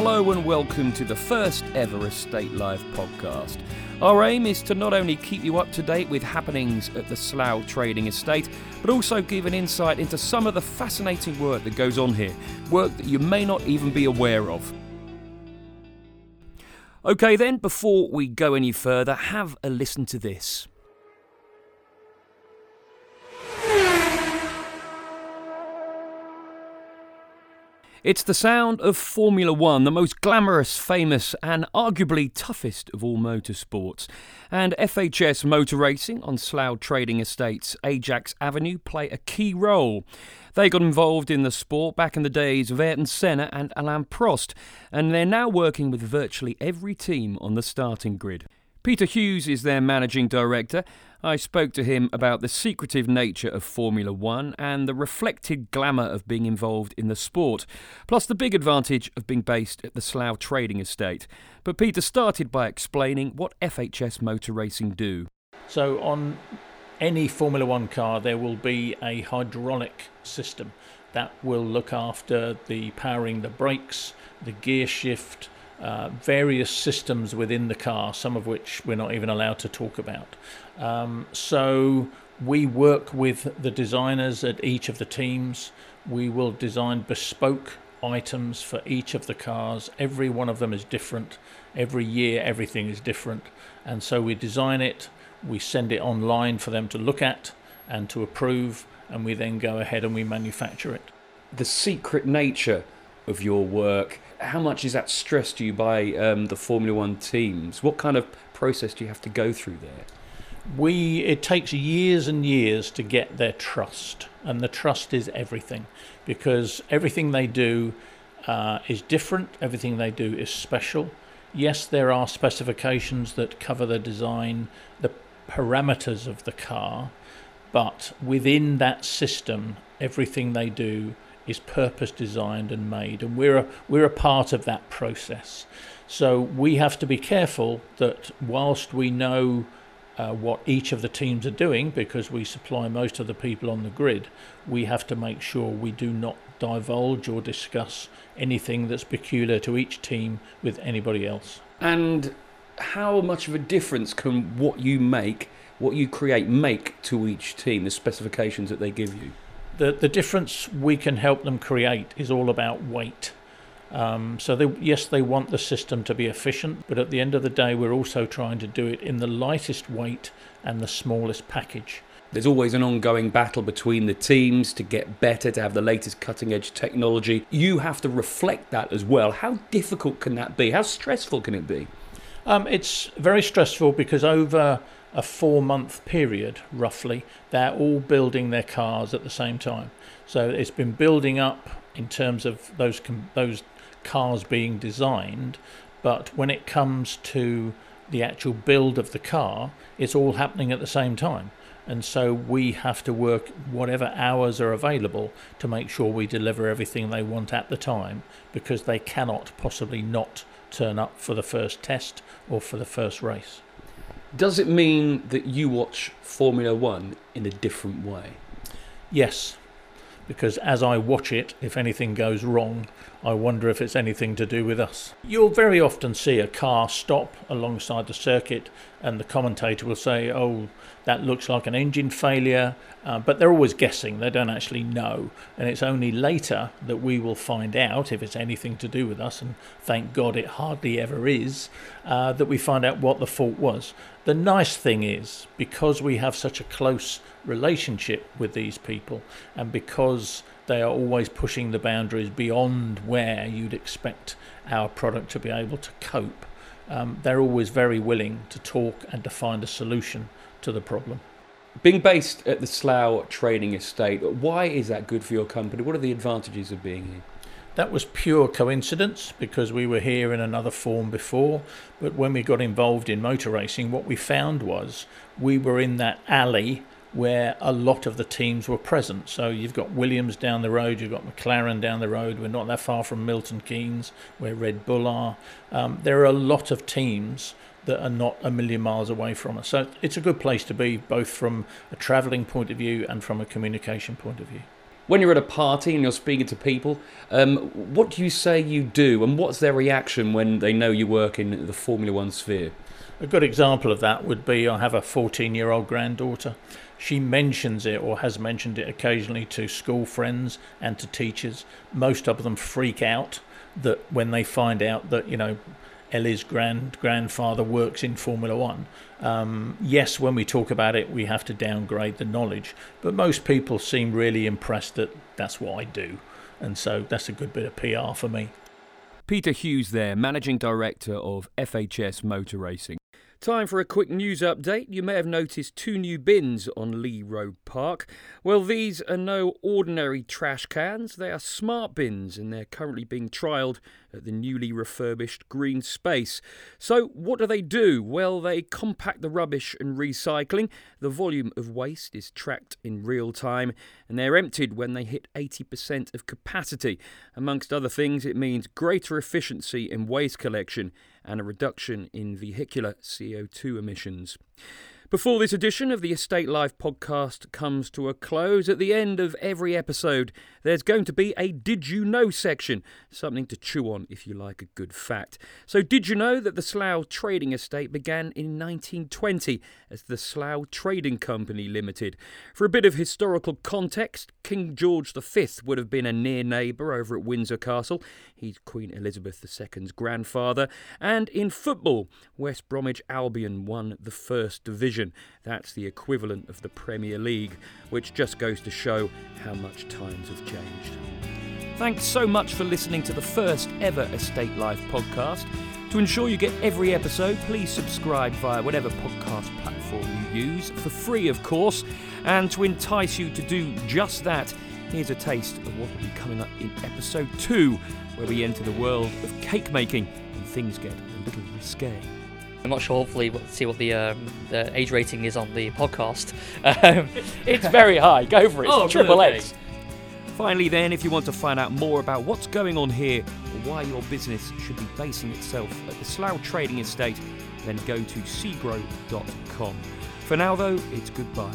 Hello and welcome to the first ever Estate Life podcast. Our aim is to not only keep you up to date with happenings at the Slough Trading Estate, but also give an insight into some of the fascinating work that goes on here, work that you may not even be aware of. Okay, then, before we go any further, have a listen to this. It's the sound of Formula One, the most glamorous, famous, and arguably toughest of all motorsports. And FHS Motor Racing on Slough Trading Estates Ajax Avenue play a key role. They got involved in the sport back in the days of Ayrton Senna and Alain Prost, and they're now working with virtually every team on the starting grid. Peter Hughes is their managing director. I spoke to him about the secretive nature of Formula One and the reflected glamour of being involved in the sport, plus the big advantage of being based at the Slough Trading Estate. But Peter started by explaining what FHS Motor Racing do. So, on any Formula One car, there will be a hydraulic system that will look after the powering the brakes, the gear shift, uh, various systems within the car, some of which we're not even allowed to talk about. Um, so we work with the designers at each of the teams. We will design bespoke items for each of the cars. Every one of them is different. Every year, everything is different. And so we design it, we send it online for them to look at and to approve, and we then go ahead and we manufacture it. The secret nature of your work how much is that stressed to you by um, the Formula One teams? What kind of process do you have to go through there? We it takes years and years to get their trust, and the trust is everything, because everything they do uh, is different. Everything they do is special. Yes, there are specifications that cover the design, the parameters of the car, but within that system, everything they do is purpose designed and made, and we're a, we're a part of that process. So we have to be careful that whilst we know uh, what each of the teams are doing, because we supply most of the people on the grid, we have to make sure we do not divulge or discuss anything that's peculiar to each team with anybody else. And how much of a difference can what you make, what you create, make to each team, the specifications that they give you? The the difference we can help them create is all about weight. Um, so they, yes, they want the system to be efficient, but at the end of the day, we're also trying to do it in the lightest weight and the smallest package. There's always an ongoing battle between the teams to get better, to have the latest cutting edge technology. You have to reflect that as well. How difficult can that be? How stressful can it be? Um, it's very stressful because over a four month period, roughly, they're all building their cars at the same time. So it's been building up in terms of those those cars being designed, but when it comes to the actual build of the car, it's all happening at the same time. And so we have to work whatever hours are available to make sure we deliver everything they want at the time because they cannot possibly not turn up for the first test or for the first race. Does it mean that you watch Formula One in a different way? Yes, because as I watch it, if anything goes wrong, I wonder if it's anything to do with us. You'll very often see a car stop alongside the circuit, and the commentator will say, Oh, that looks like an engine failure, uh, but they're always guessing, they don't actually know. And it's only later that we will find out if it's anything to do with us, and thank God it hardly ever is, uh, that we find out what the fault was. The nice thing is, because we have such a close relationship with these people, and because they are always pushing the boundaries beyond where you'd expect our product to be able to cope. Um, they're always very willing to talk and to find a solution to the problem. Being based at the Slough Trading Estate, why is that good for your company? What are the advantages of being here? That was pure coincidence because we were here in another form before. But when we got involved in motor racing, what we found was we were in that alley where a lot of the teams were present. So you've got Williams down the road, you've got McLaren down the road. We're not that far from Milton Keynes, where Red Bull are. Um, there are a lot of teams that are not a million miles away from us. So it's a good place to be, both from a travelling point of view and from a communication point of view. when you're at a party and you're speaking to people, um, what do you say you do, and what's their reaction when they know you work in the Formula One sphere? A good example of that would be I have a 14 year old granddaughter. She mentions it or has mentioned it occasionally to school friends and to teachers. Most of them freak out that when they find out that, you know, Ellie's grand grandfather works in Formula One. Um, yes, when we talk about it, we have to downgrade the knowledge, but most people seem really impressed that that's what I do, and so that's a good bit of PR for me. Peter Hughes, there, managing director of FHS Motor Racing. Time for a quick news update. You may have noticed two new bins on Leigh Road Park. Well, these are no ordinary trash cans, they are smart bins and they're currently being trialled at the newly refurbished green space. So, what do they do? Well, they compact the rubbish and recycling. The volume of waste is tracked in real time and they're emptied when they hit 80% of capacity. Amongst other things, it means greater efficiency in waste collection and a reduction in vehicular CO2 emissions. Before this edition of the Estate Life podcast comes to a close, at the end of every episode, there's going to be a Did You Know section, something to chew on if you like a good fact. So, did you know that the Slough Trading Estate began in 1920 as the Slough Trading Company Limited? For a bit of historical context, King George V would have been a near neighbour over at Windsor Castle. He's Queen Elizabeth II's grandfather. And in football, West Bromwich Albion won the First Division. That's the equivalent of the Premier League, which just goes to show how much times have changed. Thanks so much for listening to the first ever Estate Life podcast. To ensure you get every episode, please subscribe via whatever podcast platform you use, for free, of course. And to entice you to do just that, here's a taste of what will be coming up in episode two, where we enter the world of cake making and things get a little risque. I'm not sure. Hopefully, we'll see what the, um, the age rating is on the podcast. Um, it's very high. Go for it. Oh, Triple X. Finally, then, if you want to find out more about what's going on here or why your business should be basing itself at the Slough Trading Estate, then go to segro.com. For now, though, it's goodbye.